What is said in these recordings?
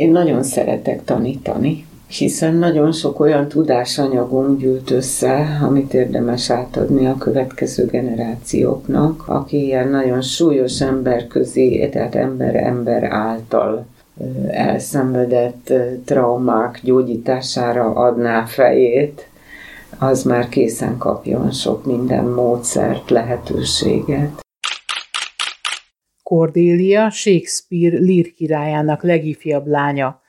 Én nagyon szeretek tanítani, hiszen nagyon sok olyan tudásanyagunk gyűlt össze, amit érdemes átadni a következő generációknak, aki ilyen nagyon súlyos emberközi, tehát ember-ember által elszenvedett traumák gyógyítására adná fejét, az már készen kapjon sok minden módszert, lehetőséget. Cordélia Shakespeare lír királyának legifjabb lánya.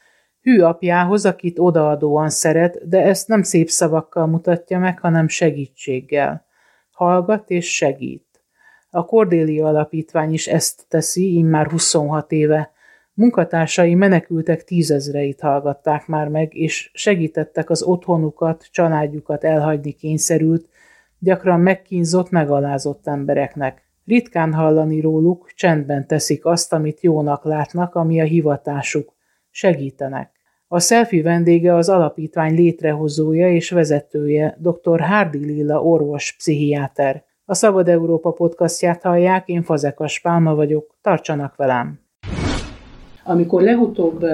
Hű apjához, akit odaadóan szeret, de ezt nem szép szavakkal mutatja meg, hanem segítséggel. Hallgat és segít. A Cordélia alapítvány is ezt teszi, immár 26 éve. Munkatársai menekültek tízezreit hallgatták már meg, és segítettek az otthonukat, családjukat elhagyni kényszerült, gyakran megkínzott, megalázott embereknek. Ritkán hallani róluk, csendben teszik azt, amit jónak látnak, ami a hivatásuk. Segítenek. A selfie vendége az alapítvány létrehozója és vezetője, dr. Hardy Lilla orvos pszichiáter. A Szabad Európa podcastját hallják, én Fazekas Pálma vagyok, tartsanak velem! Amikor legutóbb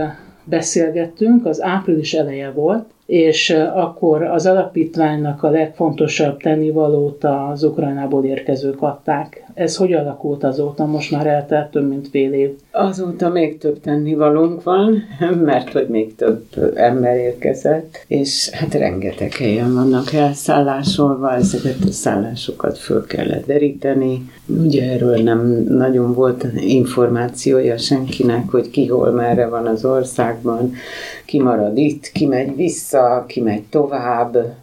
beszélgettünk, az április eleje volt, és akkor az alapítványnak a legfontosabb tennivalót az Ukrajnából érkezők adták. Ez hogy alakult azóta? Most már eltelt több mint fél év. Azóta még több tennivalónk van, mert hogy még több ember érkezett, és hát rengeteg helyen vannak elszállásolva, ezeket a szállásokat föl kellett deríteni. Ugye erről nem nagyon volt információja senkinek, hogy ki hol merre van az országban, ki marad itt, ki megy vissza, ki megy tovább.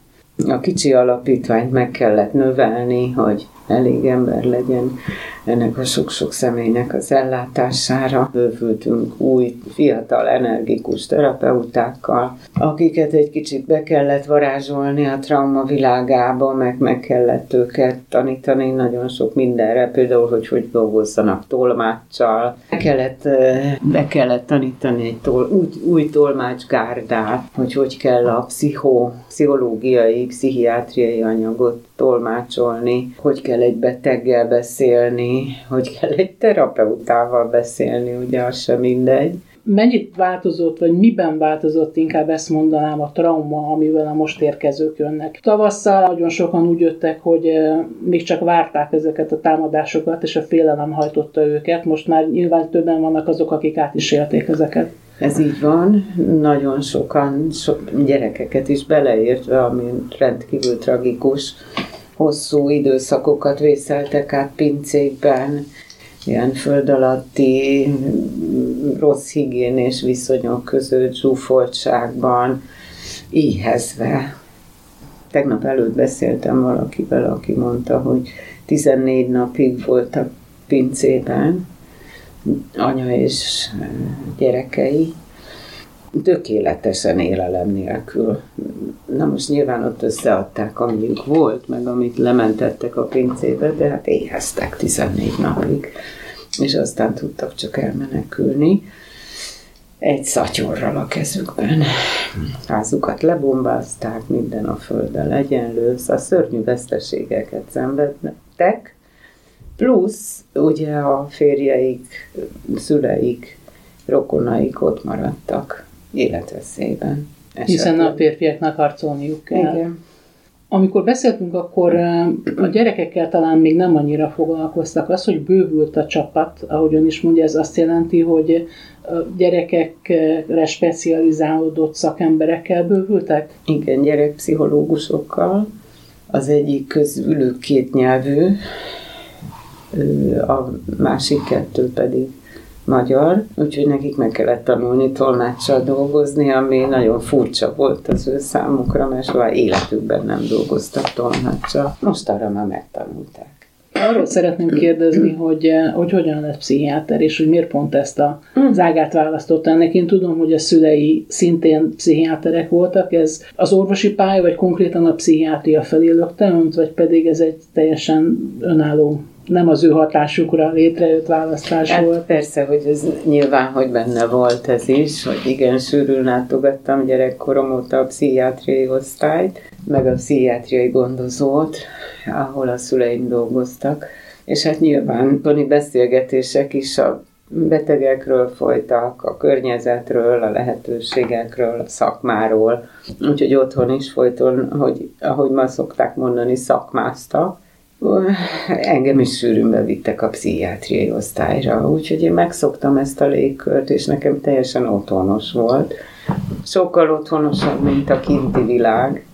A kicsi alapítványt meg kellett növelni, hogy elég ember legyen ennek a sok-sok személynek az ellátására. Bővültünk új, fiatal, energikus terapeutákkal, akiket egy kicsit be kellett varázsolni a trauma világába, meg meg kellett őket tanítani nagyon sok mindenre, például, hogy hogy dolgozzanak tolmáccsal. Be kellett, be kellett tanítani egy tol, új, új tolmácsgárdát, hogy hogy kell a pszicho, pszichológiai, pszichiátriai anyagot tolmácsolni, hogy kell egy beteggel beszélni, hogy kell egy terapeutával beszélni, ugye az sem mindegy. Mennyit változott, vagy miben változott, inkább ezt mondanám, a trauma, amivel a most érkezők jönnek. Tavasszal nagyon sokan úgy jöttek, hogy még csak várták ezeket a támadásokat, és a félelem hajtotta őket. Most már nyilván többen vannak azok, akik át is élték ezeket. Ez így van, nagyon sokan, sok gyerekeket is beleértve, ami rendkívül tragikus, hosszú időszakokat vészeltek át pincékben, ilyen föld alatti rossz higiénés viszonyok között, zsúfoltságban, éhezve. Tegnap előtt beszéltem valakivel, aki mondta, hogy 14 napig voltak pincében, anya és gyerekei, tökéletesen élelem nélkül. Na most nyilván ott összeadták, amiük volt, meg amit lementettek a pincébe, de hát éheztek 14 napig, és aztán tudtak csak elmenekülni egy szatyorral a kezükben. Házukat lebombázták, minden a földön egyenlő, szóval szörnyű veszteségeket szenvedtek, plusz ugye a férjeik, szüleik, rokonaik ott maradtak életveszélyben. Esetleg. Hiszen a férfiaknak harcolniuk kell. Igen. Amikor beszéltünk, akkor a gyerekekkel talán még nem annyira foglalkoztak. Az, hogy bővült a csapat, ahogy ön is mondja, ez azt jelenti, hogy gyerekekre specializálódott szakemberekkel bővültek? Igen, gyerekpszichológusokkal. Az egyik közülük két nyelvű, a másik kettő pedig magyar, úgyhogy nekik meg kellett tanulni tolmáccsal dolgozni, ami nagyon furcsa volt az ő számukra, mert soha életükben nem dolgoztak tolmáccsal. Most arra már megtanulták. Arról szeretném kérdezni, hogy, hogy hogyan lett pszichiáter, és hogy miért pont ezt a zágát választotta ennek. Én tudom, hogy a szülei szintén pszichiáterek voltak. Ez az orvosi pálya, vagy konkrétan a pszichiátria felé lökte önt, vagy pedig ez egy teljesen önálló nem az ő hatásukra létrejött választás hát volt. Persze, hogy ez nyilván, hogy benne volt ez is, hogy igen, sűrűn látogattam gyerekkorom óta a pszichiátriai osztályt, meg a pszichiátriai gondozót, ahol a szüleim dolgoztak, és hát nyilván toni beszélgetések is a betegekről folytak, a környezetről, a lehetőségekről, a szakmáról. Úgyhogy otthon is folyton, hogy, ahogy ma szokták mondani, szakmáztak. Engem is sűrűn bevittek a pszichiátriai osztályra, úgyhogy én megszoktam ezt a légkört, és nekem teljesen otthonos volt. Sokkal otthonosabb, mint a kinti világ,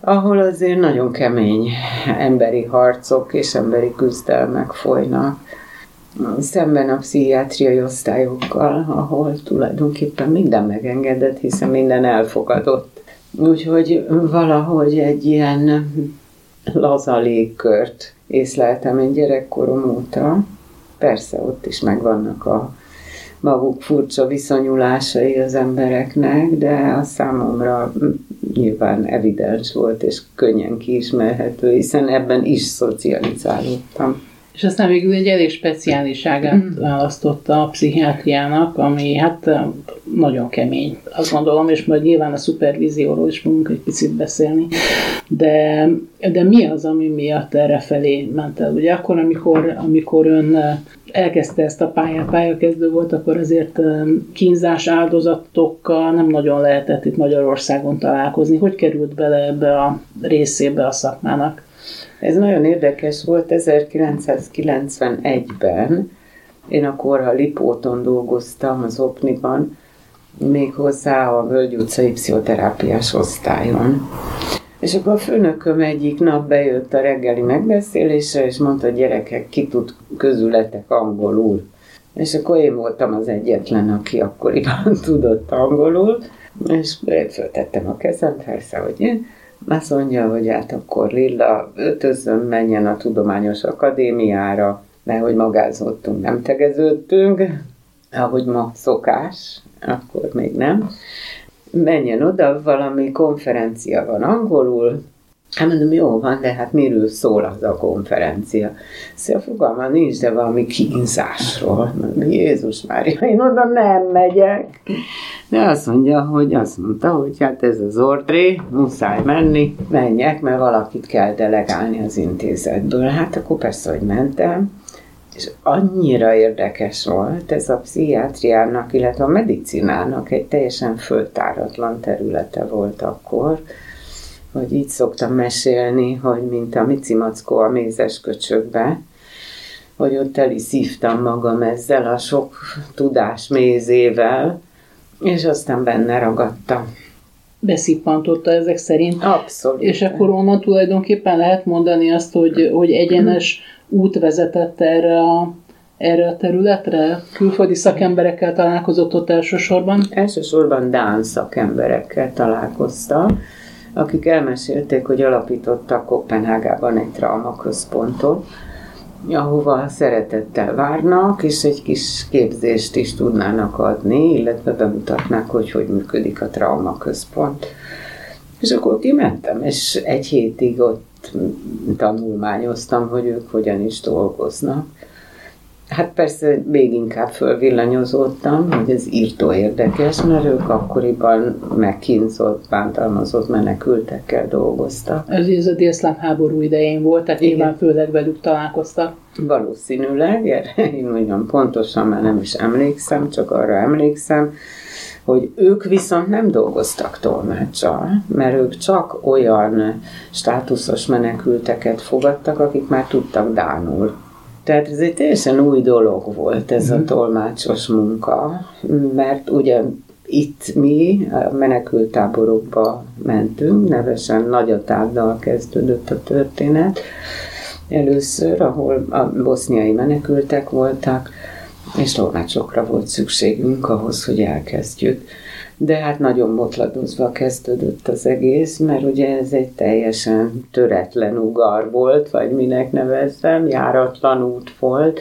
ahol azért nagyon kemény emberi harcok és emberi küzdelmek folynak szemben a pszichiátriai osztályokkal, ahol tulajdonképpen minden megengedett, hiszen minden elfogadott. Úgyhogy valahogy egy ilyen laza légkört észleltem én gyerekkorom óta. Persze ott is megvannak a maguk furcsa viszonyulásai az embereknek, de a számomra nyilván evidens volt, és könnyen kiismerhető, hiszen ebben is szocializálódtam. És aztán végül egy elég speciális ágát mm. választotta a pszichiátriának, ami hát nagyon kemény, azt gondolom, és majd nyilván a szupervízióról is fogunk egy picit beszélni. De, de mi az, ami miatt erre felé ment el? Ugye akkor, amikor, amikor ön elkezdte ezt a pályát, pályakezdő volt, akkor azért kínzás áldozatokkal nem nagyon lehetett itt Magyarországon találkozni. Hogy került bele ebbe a részébe a szakmának? Ez nagyon érdekes volt 1991-ben. Én akkor a Lipóton dolgoztam az Opniban, méghozzá a Völgy utcai pszichoterápiás osztályon. És akkor a főnököm egyik nap bejött a reggeli megbeszélésre, és mondta, gyerekek, ki tud közületek angolul. És akkor én voltam az egyetlen, aki akkoriban tudott angolul, és föltettem a kezem, persze, hogy én, azt mondja, hogy hát akkor Lilla ötözön, menjen a Tudományos Akadémiára, mert hogy magázottunk, nem tegeződtünk, ahogy ma szokás, akkor még nem. Menjen oda, valami konferencia van angolul, Hát mondom, jó van, de hát miről szól az a konferencia? Szóval fogalma nincs, de valami kínzásról. Jézus már, én oda nem megyek. De azt mondja, hogy azt mondta, hogy hát ez az ordré, muszáj menni, menjek, mert valakit kell delegálni az intézetből. Hát akkor persze, hogy mentem. És annyira érdekes volt ez a pszichiátriának, illetve a medicinának egy teljesen föltáratlan területe volt akkor, hogy így szoktam mesélni, hogy mint a Mici Mackó a mézes köcsökbe, hogy ott el is szívtam magam ezzel a sok tudás mézével, és aztán benne ragadtam. Beszippantotta ezek szerint. Abszolút. És akkor onnan tulajdonképpen lehet mondani azt, hogy, hogy egyenes út vezetett erre a, erre a területre? Külföldi szakemberekkel találkozott ott elsősorban? Elsősorban Dán szakemberekkel találkoztam akik elmesélték, hogy alapítottak Kopenhágában egy traumaközpontot, ahova szeretettel várnak, és egy kis képzést is tudnának adni, illetve bemutatnák, hogy hogy működik a traumaközpont. És akkor kimentem, és egy hétig ott tanulmányoztam, hogy ők hogyan is dolgoznak. Hát persze még inkább fölvillanyozódtam, hogy ez írtó érdekes, mert ők akkoriban megkínzott, bántalmazott menekültekkel dolgoztak. Ez, ez a délszláv háború idején volt, tehát Igen. nyilván főleg velük találkoztak. Valószínűleg, erre én mondjam pontosan már nem is emlékszem, csak arra emlékszem, hogy ők viszont nem dolgoztak tolmácsal, mert ők csak olyan státuszos menekülteket fogadtak, akik már tudtak Dánul tehát ez egy teljesen új dolog volt ez a mhm. tolmácsos munka, mert ugye itt mi a menekültáborokba mentünk, nevesen Nagyatáddal kezdődött a történet. Először, ahol a boszniai menekültek voltak, és tolmácsokra volt szükségünk ahhoz, hogy elkezdjük de hát nagyon botladozva kezdődött az egész, mert ugye ez egy teljesen töretlen ugar volt, vagy minek nevezzem, járatlan út volt,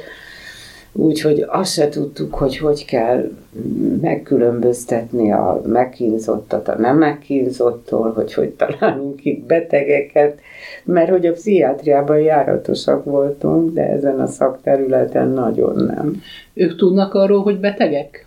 úgyhogy azt se tudtuk, hogy hogy kell megkülönböztetni a megkínzottat a nem megkínzottól, hogy hogy találunk itt betegeket, mert hogy a pszichiátriában járatosak voltunk, de ezen a szakterületen nagyon nem. Ők tudnak arról, hogy betegek?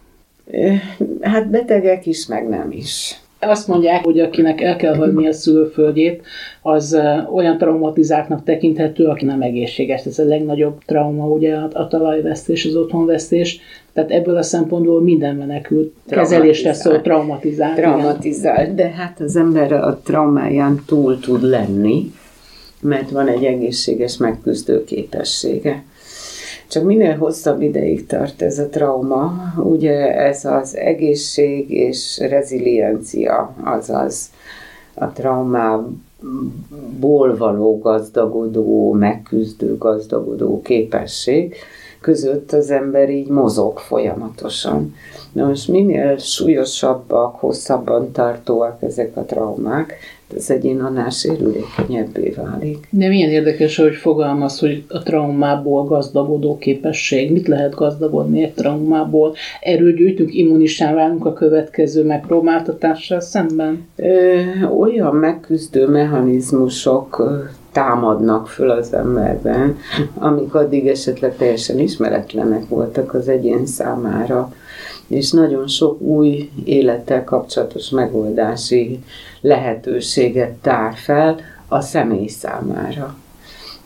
Hát betegek is, meg nem is. Azt mondják, hogy akinek el kell hagyni a szülőföldjét, az olyan traumatizáltnak tekinthető, aki nem egészséges. Ez a legnagyobb trauma, ugye a talajvesztés, az otthonvesztés. Tehát ebből a szempontból minden menekült kezelésre szól, traumatizált. Traumatizált, de hát az ember a traumáján túl tud lenni, mert van egy egészséges megküzdő képessége. Csak minél hosszabb ideig tart ez a trauma, ugye ez az egészség és reziliencia, azaz a traumából való gazdagodó, megküzdő, gazdagodó képesség között az ember így mozog folyamatosan. Na most minél súlyosabbak, hosszabban tartóak ezek a traumák, az egyén annál sérülékenyebbé válik. De milyen érdekes, hogy fogalmaz, hogy a traumából gazdagodó képesség. Mit lehet gazdagodni egy traumából? Erről gyűjtünk, immunissá válunk a következő megpróbáltatással szemben? Ö, olyan megküzdő mechanizmusok támadnak föl az emberben, amik addig esetleg teljesen ismeretlenek voltak az egyén számára és nagyon sok új élettel kapcsolatos megoldási lehetőséget tár fel a személy számára.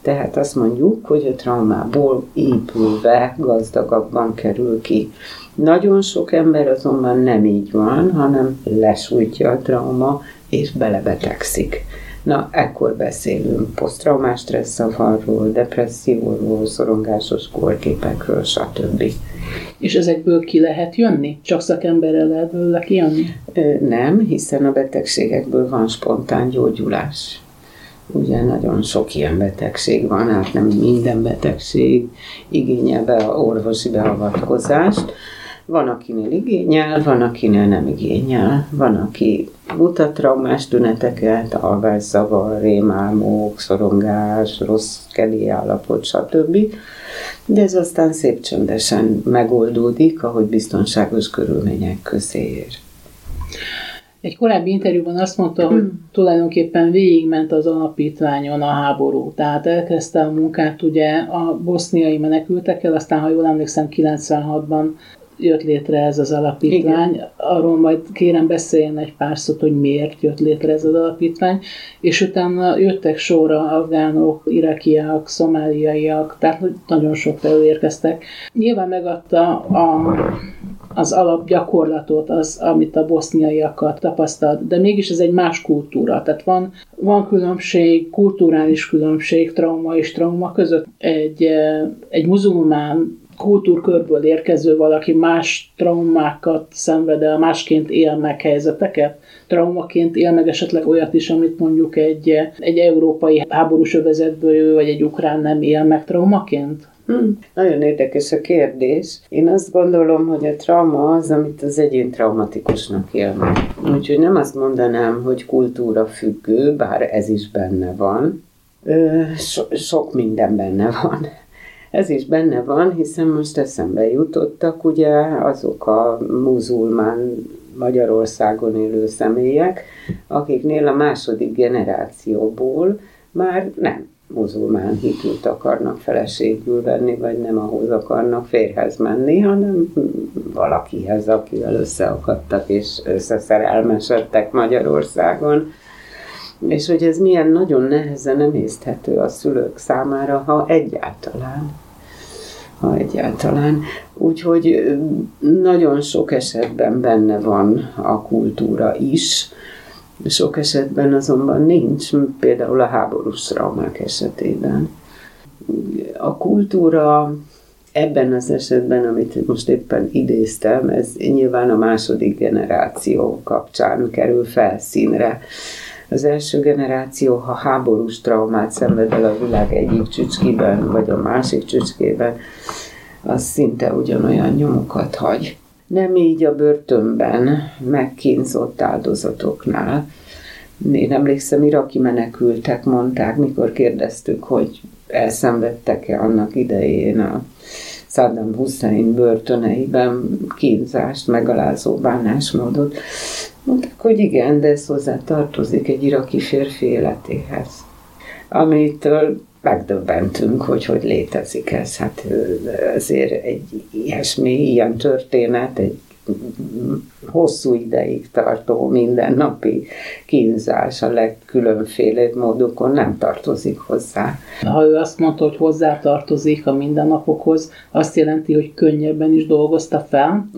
Tehát azt mondjuk, hogy a traumából épülve gazdagabban kerül ki. Nagyon sok ember azonban nem így van, hanem lesújtja a trauma, és belebetegszik. Na, ekkor beszélünk posztraumás stresszavarról, depresszióról, szorongásos korképekről, stb. És ezekből ki lehet jönni? Csak szakemberrel lehet belőle kijönni? Nem, hiszen a betegségekből van spontán gyógyulás. Ugye nagyon sok ilyen betegség van, hát nem minden betegség igényel be a orvosi beavatkozást. Van, akinél igényel, van, akinél nem igényel. Van, aki mutat traumás tüneteket, alvászavar, rémálmok, szorongás, rossz keli állapot, stb. De ez aztán szép csöndesen megoldódik, ahogy biztonságos körülmények közé ér. Egy korábbi interjúban azt mondta, hogy hmm. tulajdonképpen végigment az alapítványon a háború. Tehát elkezdte a munkát ugye a boszniai menekültekkel, aztán, ha jól emlékszem, 96-ban jött létre ez az alapítvány. Igen. Arról majd kérem beszéljen egy pár szót, hogy miért jött létre ez az alapítvány, és utána jöttek sorra afgánok, irakiak, szomáliaiak, tehát nagyon sok felül érkeztek. Nyilván megadta a, az alapgyakorlatot, az, amit a boszniaiakat tapasztalt, de mégis ez egy más kultúra. Tehát van, van különbség, kulturális különbség trauma és trauma között. Egy, egy muzulmán kultúrkörből érkező valaki más traumákat szenved el, másként él meg helyzeteket, traumaként él meg esetleg olyat is, amit mondjuk egy, egy európai háborús övezetből jövő, vagy egy ukrán nem él meg traumaként? Hmm. Nagyon érdekes a kérdés. Én azt gondolom, hogy a trauma az, amit az egyén traumatikusnak él meg. Úgyhogy nem azt mondanám, hogy kultúra függő, bár ez is benne van. So- sok minden benne van. Ez is benne van, hiszen most eszembe jutottak ugye azok a muzulmán Magyarországon élő személyek, akiknél a második generációból már nem muzulmán hitűt akarnak feleségül venni, vagy nem ahhoz akarnak férhez menni, hanem valakihez, akivel összeakadtak és összeszerelmesedtek Magyarországon. És hogy ez milyen nagyon nehezen emészthető a szülők számára, ha egyáltalán ha egyáltalán. Úgyhogy nagyon sok esetben benne van a kultúra is, sok esetben azonban nincs, például a háborús traumák esetében. A kultúra ebben az esetben, amit most éppen idéztem, ez nyilván a második generáció kapcsán kerül felszínre. Az első generáció, ha háborús traumát szenved el a világ egyik csücskében, vagy a másik csücskében, az szinte ugyanolyan nyomokat hagy. Nem így a börtönben megkínzott áldozatoknál. Én emlékszem, iraki menekültek mondták, mikor kérdeztük, hogy elszenvedtek-e annak idején a Saddam Hussein börtöneiben kínzást, megalázó bánásmódot. Mondták, hogy igen, de ez hozzá tartozik egy iraki férfi életéhez, amitől megdöbbentünk, hogy hogy létezik ez. Hát ezért egy ilyesmi, ilyen történet, egy hosszú ideig tartó mindennapi kínzás a legkülönféle módokon nem tartozik hozzá. Ha ő azt mondta, hogy hozzá tartozik a mindennapokhoz, azt jelenti, hogy könnyebben is dolgozta fel?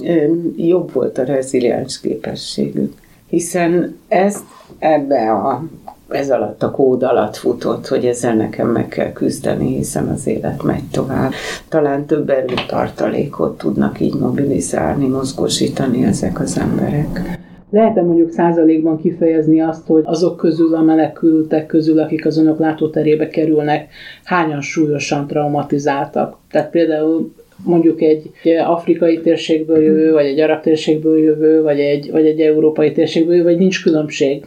Jobb volt a reziliens képességük, hiszen ezt ebbe a ez alatt a kód alatt futott, hogy ezzel nekem meg kell küzdeni, hiszen az élet megy tovább. Talán több erőtartalékot tudnak így mobilizálni, mozgósítani ezek az emberek. Lehet-e mondjuk százalékban kifejezni azt, hogy azok közül a menekültek közül, akik az önök látóterébe kerülnek, hányan súlyosan traumatizáltak? Tehát például mondjuk egy afrikai térségből jövő, vagy egy arab térségből jövő, vagy egy, vagy egy európai térségből jövő, vagy nincs különbség?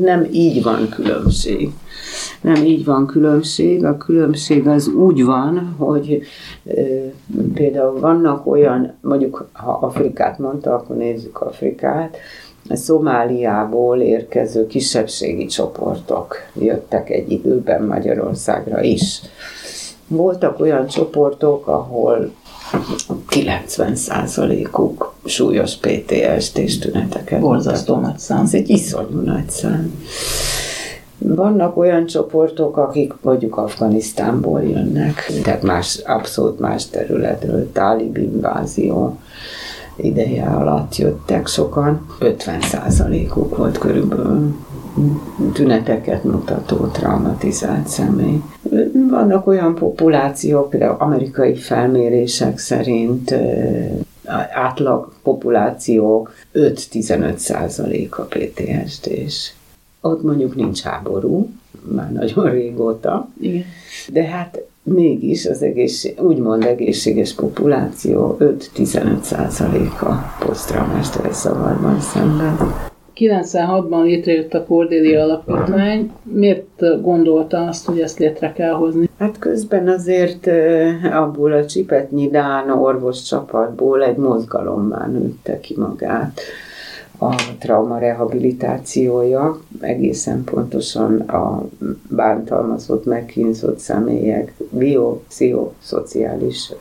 Nem így van különbség. Nem így van különbség. A különbség az úgy van, hogy e, például vannak olyan, mondjuk ha Afrikát mondta, akkor nézzük Afrikát, Szomáliából érkező kisebbségi csoportok jöttek egy időben Magyarországra is. Voltak olyan csoportok, ahol 90%-uk súlyos PTSD-s tüneteket. Borzasztó nagy szám. Ez egy iszonyú nagy szám. Vannak olyan csoportok, akik mondjuk Afganisztánból jönnek, tehát más, abszolút más területről, tálib invázió ideje alatt jöttek sokan. 50%-uk volt körülbelül tüneteket mutató traumatizált személy. Vannak olyan populációk, például amerikai felmérések szerint átlag populáció 5-15 százalék a PTSD-s. Ott mondjuk nincs háború, már nagyon régóta, Igen. de hát mégis az egészség, úgymond egészséges populáció 5-15 százaléka posztraumás stresszavarban szemben. 96-ban létrejött a Cordéli Alapítvány. Miért gondolta azt, hogy ezt létre kell hozni? Hát közben azért abból a Csipetnyi Dán orvos csapatból egy mozgalommá nőtte ki magát a trauma rehabilitációja, egészen pontosan a bántalmazott, megkínzott személyek biopszichoszociális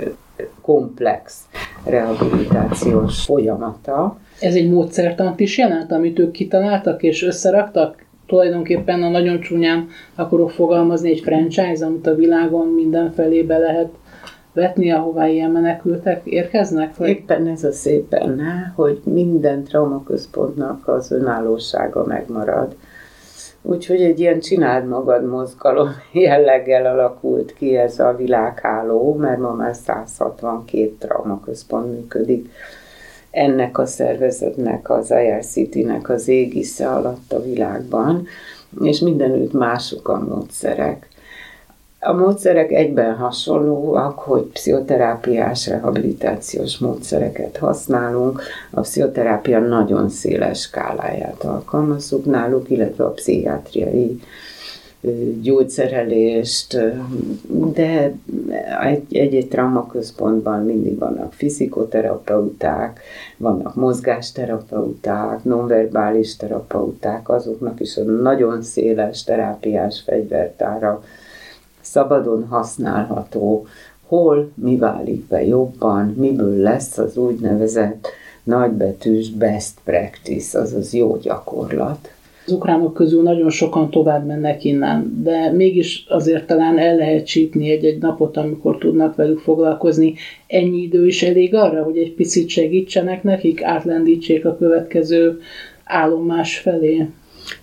komplex rehabilitációs folyamata, ez egy módszertant is jelent, amit ők kitaláltak és összeraktak? Tulajdonképpen a nagyon csúnyán akarok fogalmazni egy franchise, amit a világon mindenfelé be lehet vetni, ahová ilyen menekültek érkeznek? Vagy? Éppen ez a szép benne, hogy minden traumaközpontnak az önállósága megmarad. Úgyhogy egy ilyen csináld magad mozgalom jelleggel alakult ki ez a világháló, mert ma már 162 traumaközpont működik ennek a szervezetnek, az IRCT-nek az égisze alatt a világban, és mindenütt mások a módszerek. A módszerek egyben hasonlóak, hogy pszichoterápiás, rehabilitációs módszereket használunk. A pszichoterápia nagyon széles skáláját alkalmazzuk náluk, illetve a pszichiátriai gyógyszerelést, de egy-egy traumaközpontban mindig vannak fizikoterapeuták, vannak mozgásterapeuták, nonverbális terapeuták, azoknak is a nagyon széles terápiás fegyvertára szabadon használható, hol mi válik be jobban, miből lesz az úgynevezett nagybetűs best practice, azaz jó gyakorlat. Az ukránok közül nagyon sokan tovább mennek innen, de mégis azért talán el lehet csípni egy-egy napot, amikor tudnak velük foglalkozni. Ennyi idő is elég arra, hogy egy picit segítsenek nekik, átlendítsék a következő állomás felé.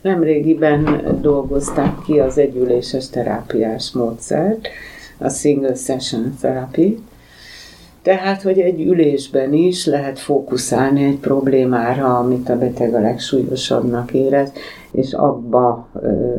Nemrégiben dolgozták ki az együléses terápiás módszert, a Single Session Therapy, tehát, hogy egy ülésben is lehet fókuszálni egy problémára, amit a beteg a legsúlyosabbnak érez, és abba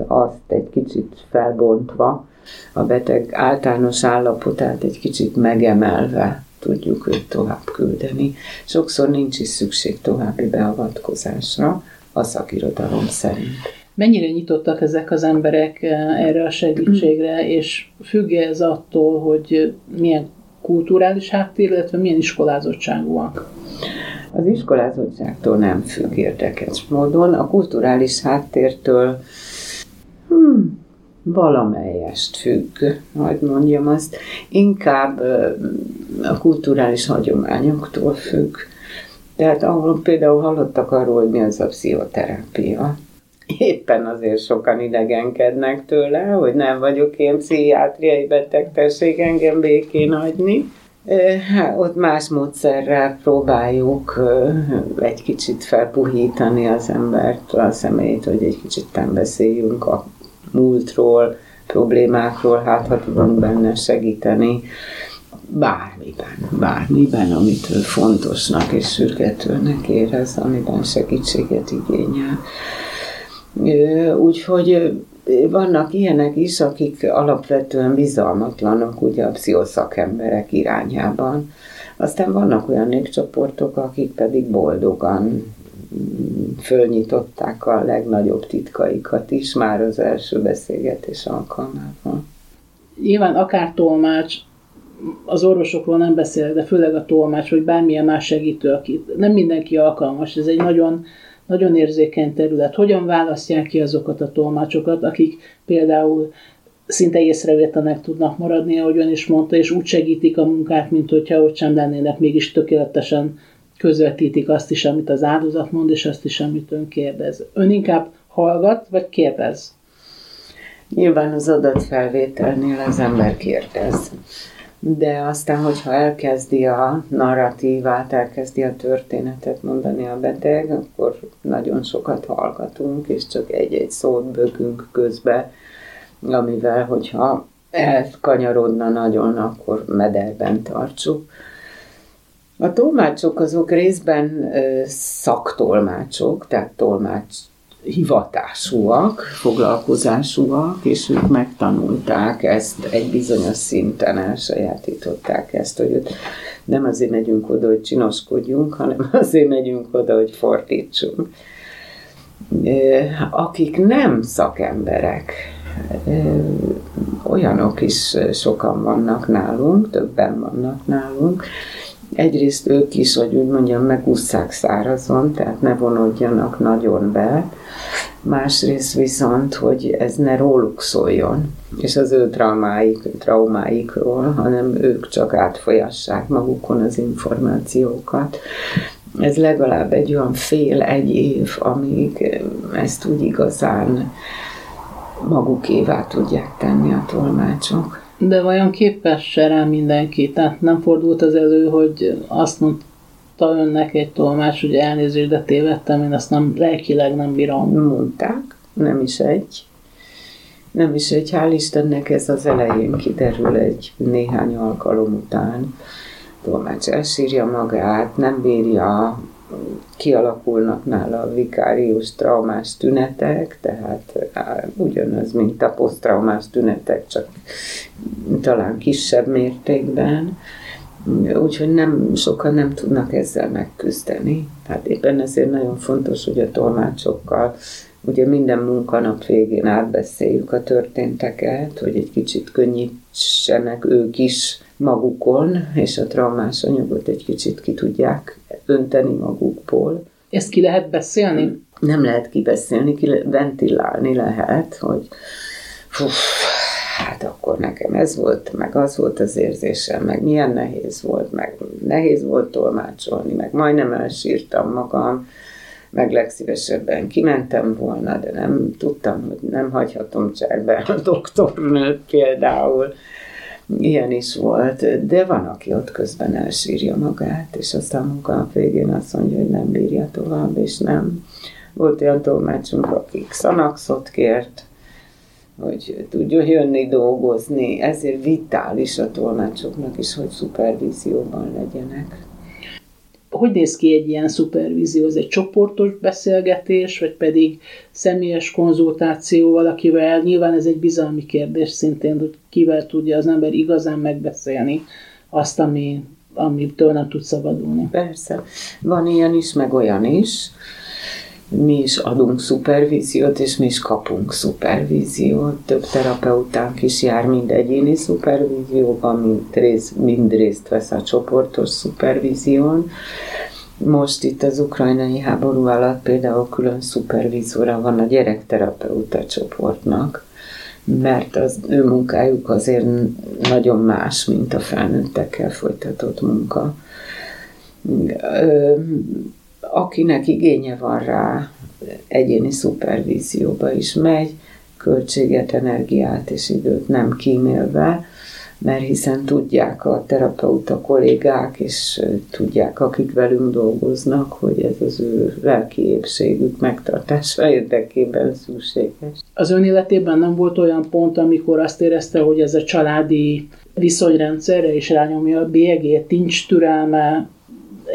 azt egy kicsit felbontva, a beteg általános állapotát egy kicsit megemelve tudjuk őt tovább küldeni. Sokszor nincs is szükség további beavatkozásra a szakirodalom szerint. Mennyire nyitottak ezek az emberek erre a segítségre, és függ ez attól, hogy milyen kulturális háttér, illetve milyen iskolázottságúak? Az iskolázottságtól nem függ érdekes módon, a kulturális háttértől hmm, valamelyest függ, hogy mondjam azt, inkább a kulturális hagyományoktól függ. Tehát ahol például hallottak arról, hogy mi az a pszichoterápia. Éppen azért sokan idegenkednek tőle, hogy nem vagyok én pszichiátriai beteg, engem békén hagyni. Hát, ott más módszerrel próbáljuk egy kicsit felpuhítani az embert, a személyét, hogy egy kicsit nem beszéljünk a múltról, problémákról, hát ha tudunk benne segíteni bármiben, bármiben, amit ő fontosnak és sürgetőnek érez, amiben segítséget igényel. Úgyhogy vannak ilyenek is, akik alapvetően bizalmatlanok ugye a pszichoszakemberek irányában. Aztán vannak olyan népcsoportok, akik pedig boldogan fölnyitották a legnagyobb titkaikat is már az első beszélgetés alkalmával. Nyilván akár tolmács, az orvosokról nem beszél, de főleg a tolmács, vagy bármilyen más segítő, aki nem mindenki alkalmas. Ez egy nagyon, nagyon érzékeny terület. Hogyan választják ki azokat a tolmácsokat, akik például szinte észrevétlenek tudnak maradni, ahogy ön is mondta, és úgy segítik a munkát, mint hogyha ott sem lennének, mégis tökéletesen közvetítik azt is, amit az áldozat mond, és azt is, amit ön kérdez. Ön inkább hallgat, vagy kérdez? Nyilván az adatfelvételnél az ember kérdez de aztán, hogyha elkezdi a narratívát, elkezdi a történetet mondani a beteg, akkor nagyon sokat hallgatunk, és csak egy-egy szót bökünk közbe, amivel, hogyha elkanyarodna nagyon, akkor mederben tartsuk. A tolmácsok azok részben szaktolmácsok, tehát tolmács hivatásúak, foglalkozásúak, és ők megtanulták ezt egy bizonyos szinten, elsajátították ezt, hogy nem azért megyünk oda, hogy csinoskodjunk, hanem azért megyünk oda, hogy fordítsunk. Akik nem szakemberek, olyanok is sokan vannak nálunk, többen vannak nálunk, egyrészt ők is, hogy úgy mondjam, megúszszák szárazon, tehát ne vonódjanak nagyon be, másrészt viszont, hogy ez ne róluk szóljon, és az ő traumáik, traumáikról, hanem ők csak átfolyassák magukon az információkat. Ez legalább egy olyan fél, egy év, amíg ezt úgy igazán magukévá tudják tenni a tolmácsok. De vajon képes rá mindenki? Tehát nem fordult az elő, hogy azt mondta önnek egy tolmács, hogy elnézést, de tévedtem, én azt nem, lelkileg nem bírom. Mondták, nem is egy. Nem is egy, hál' Istennek ez az elején kiderül egy néhány alkalom után. Tolmács elsírja magát, nem bírja kialakulnak nála a vikárius traumás tünetek, tehát ugyanaz, mint a posztraumás tünetek, csak talán kisebb mértékben. Úgyhogy nem, sokan nem tudnak ezzel megküzdeni. Tehát éppen ezért nagyon fontos, hogy a tolmácsokkal ugye minden munkanap végén átbeszéljük a történteket, hogy egy kicsit könnyítsenek ők is magukon, és a traumás anyagot egy kicsit ki tudják önteni magukból. Ezt ki lehet beszélni? Nem lehet kibeszélni, ki le- ventilálni lehet, hogy fú, hát akkor nekem ez volt, meg az volt az érzésem, meg milyen nehéz volt, meg nehéz volt tolmácsolni, meg majdnem elsírtam magam, meg legszívesebben kimentem volna, de nem tudtam, hogy nem hagyhatom cserbe a doktornőt például. Ilyen is volt, de van, aki ott közben elsírja magát, és aztán a munkanap végén azt mondja, hogy nem bírja tovább, és nem. Volt olyan tolmácsunk, akik szanaxot kért, hogy tudjon jönni dolgozni, ezért vitális a tolmácsoknak is, hogy szupervízióban legyenek hogy néz ki egy ilyen szupervízió? Ez egy csoportos beszélgetés, vagy pedig személyes konzultáció valakivel? Nyilván ez egy bizalmi kérdés szintén, hogy kivel tudja az ember igazán megbeszélni azt, ami, amitől nem tud szabadulni. Persze. Van ilyen is, meg olyan is mi is adunk szupervíziót, és mi is kapunk szupervíziót. Több terapeutánk is jár mind egyéni szupervízióban, mind, rész, mind részt vesz a csoportos szupervízión. Most itt az ukrajnai háború alatt például külön szupervízóra van a gyerekterapeuta csoportnak, mert az ő munkájuk azért nagyon más, mint a felnőttekkel folytatott munka akinek igénye van rá, egyéni szupervízióba is megy, költséget, energiát és időt nem kímélve, mert hiszen tudják a terapeuta kollégák, és tudják, akik velünk dolgoznak, hogy ez az ő lelki épségük megtartása érdekében szükséges. Az ön életében nem volt olyan pont, amikor azt érezte, hogy ez a családi viszonyrendszerre is rányomja a bélyegét, nincs türelme,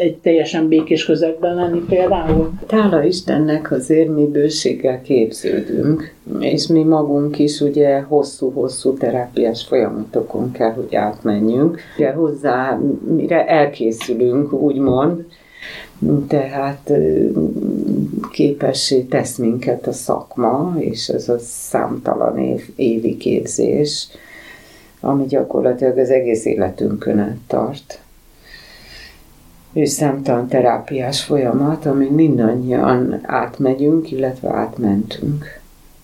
egy teljesen békés közegben lenni például? Hála Istennek azért mi bőséggel képződünk, és mi magunk is ugye hosszú-hosszú terápiás folyamatokon kell, hogy átmenjünk. Ugye hozzá, mire elkészülünk, úgymond, tehát képessé tesz minket a szakma, és ez a számtalan év, évi képzés, ami gyakorlatilag az egész életünkön át tart és számtalan terápiás folyamat, amin mindannyian átmegyünk, illetve átmentünk.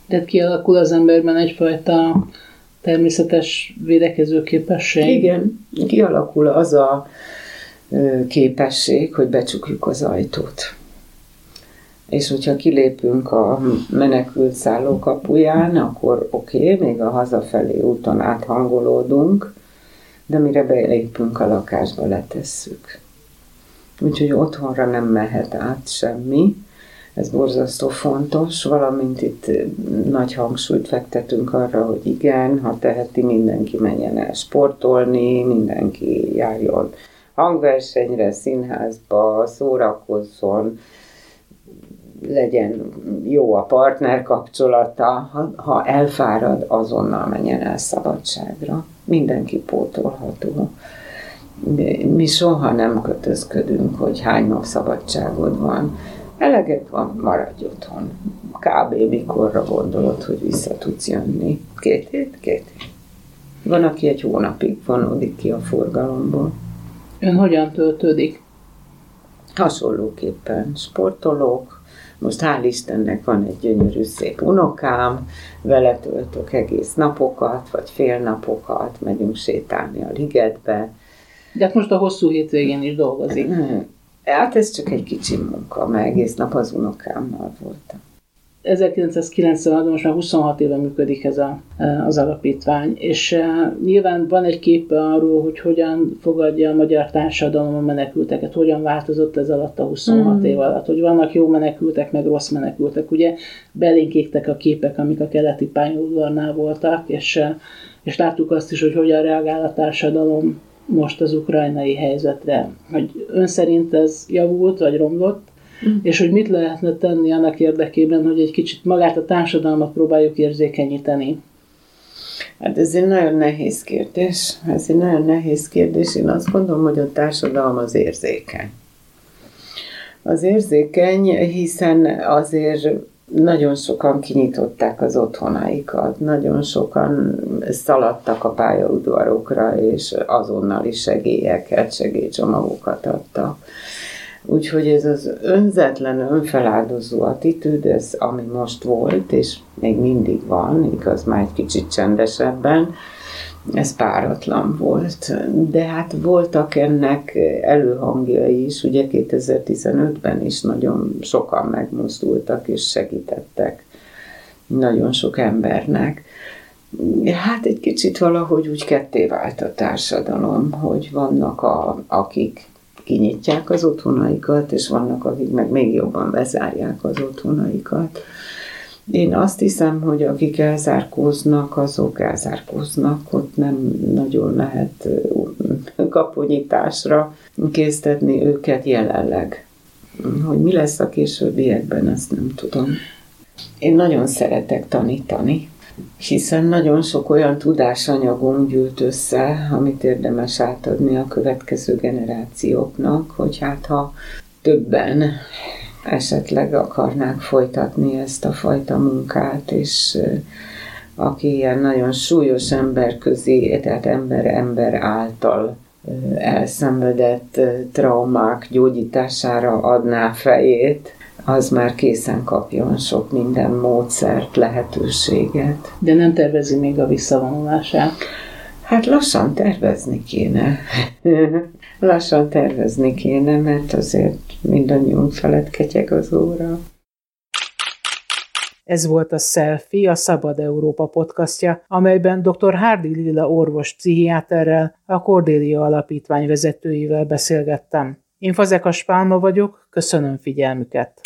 Tehát kialakul az emberben egyfajta természetes védekező képesség? Igen, kialakul az a képesség, hogy becsukjuk az ajtót. És hogyha kilépünk a menekült szálló kapuján, akkor oké, okay, még a hazafelé úton áthangolódunk, de mire belépünk a lakásba, letesszük úgyhogy otthonra nem mehet át semmi. Ez borzasztó fontos, valamint itt nagy hangsúlyt fektetünk arra, hogy igen, ha teheti, mindenki menjen el sportolni, mindenki járjon hangversenyre, színházba, szórakozzon, legyen jó a partner kapcsolata, ha, ha elfárad, azonnal menjen el szabadságra. Mindenki pótolható mi soha nem kötözködünk, hogy hány nap szabadságod van. Eleged van, maradj otthon. Kb. mikorra gondolod, hogy vissza tudsz jönni? Két hét? Két hét. Van, aki egy hónapig vonódik ki a forgalomból. Ön hogyan töltődik? Hasonlóképpen sportolók. Most hál' Istennek van egy gyönyörű szép unokám, vele töltök egész napokat, vagy fél napokat, megyünk sétálni a ligetbe, de hát most a hosszú hétvégén is dolgozik. Hát ez csak egy kicsi munka, mert egész nap az unokámmal voltam. 1996 most már 26 éve működik ez a, az alapítvány, és uh, nyilván van egy kép arról, hogy hogyan fogadja a magyar társadalom a menekülteket, hogyan változott ez alatt a 26 mm. év alatt, hogy vannak jó menekültek, meg rossz menekültek. Ugye belénkégtek a képek, amik a keleti pályaudvarnál voltak, és, uh, és láttuk azt is, hogy hogyan reagál a társadalom most az ukrajnai helyzetre, hogy ön szerint ez javult vagy romlott, mm. és hogy mit lehetne tenni annak érdekében, hogy egy kicsit magát a társadalmat próbáljuk érzékenyíteni. Hát ez egy nagyon nehéz kérdés. Ez egy nagyon nehéz kérdés. Én azt gondolom, hogy a társadalom az érzékeny. Az érzékeny, hiszen azért nagyon sokan kinyitották az otthonaikat, nagyon sokan szaladtak a pályaudvarokra, és azonnali segélyeket, segélycsomagokat adtak. Úgyhogy ez az önzetlen, önfeláldozó attitűd, ez ami most volt, és még mindig van, igaz, már egy kicsit csendesebben, ez páratlan volt. De hát voltak ennek előhangjai is, ugye 2015-ben is nagyon sokan megmozdultak és segítettek nagyon sok embernek. Hát egy kicsit valahogy úgy ketté vált a társadalom, hogy vannak, a, akik kinyitják az otthonaikat, és vannak, akik meg még jobban bezárják az otthonaikat. Én azt hiszem, hogy akik elzárkóznak, azok elzárkóznak, ott nem nagyon lehet kaponyításra késztetni őket jelenleg. Hogy mi lesz a későbbiekben, ezt nem tudom. Én nagyon szeretek tanítani, hiszen nagyon sok olyan tudásanyagunk gyűlt össze, amit érdemes átadni a következő generációknak, hogy hát ha többen esetleg akarnák folytatni ezt a fajta munkát, és aki ilyen nagyon súlyos közé, tehát ember-ember által elszenvedett traumák gyógyítására adná fejét, az már készen kapjon sok minden módszert, lehetőséget. De nem tervezi még a visszavonulását? Hát lassan tervezni kéne. lassan tervezni kéne, mert azért mindannyiunk felett ketyeg az óra. Ez volt a Selfie, a Szabad Európa podcastja, amelyben dr. Hardy Lilla orvos pszichiáterrel, a Cordélia Alapítvány vezetőivel beszélgettem. Én Fazekas Pálma vagyok, köszönöm figyelmüket!